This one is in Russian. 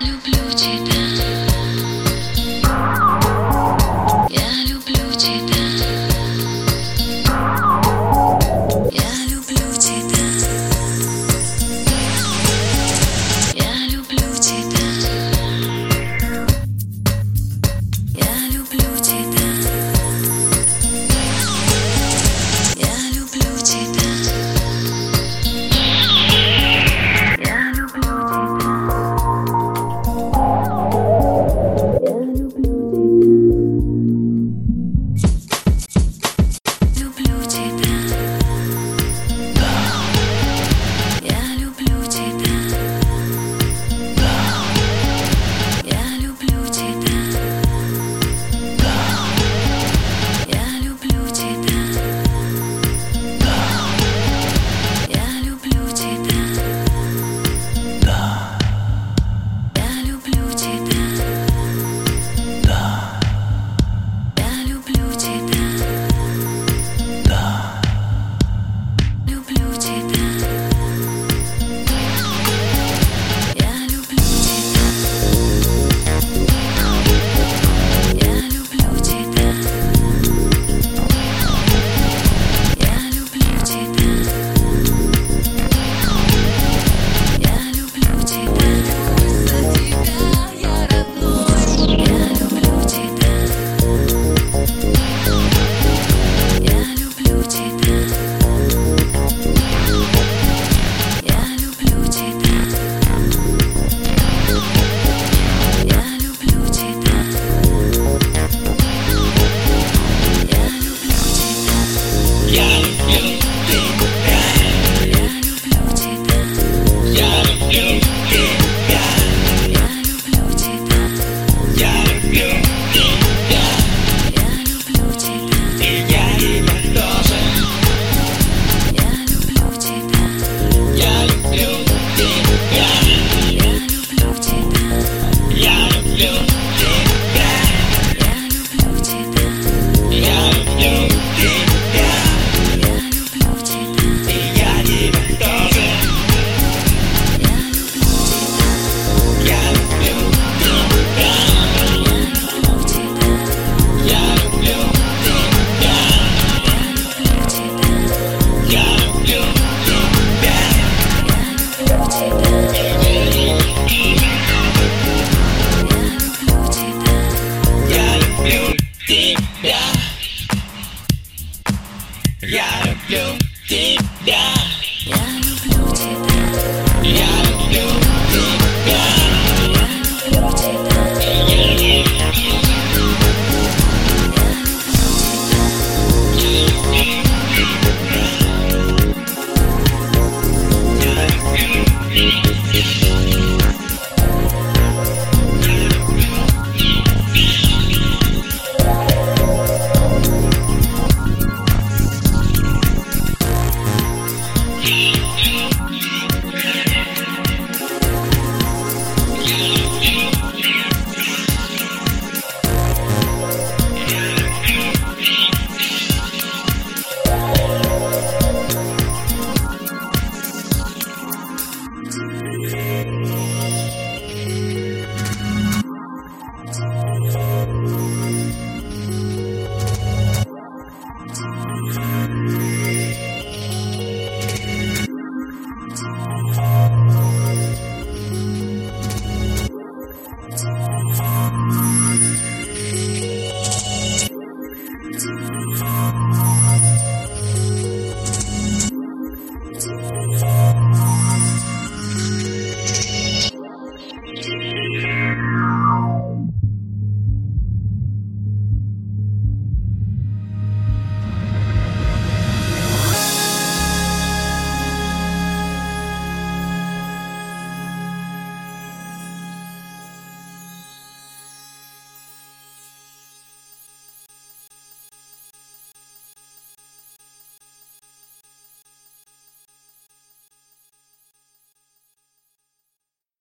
люблю тебя. Я люблю тебя. Я люблю тебя. Я люблю тебя.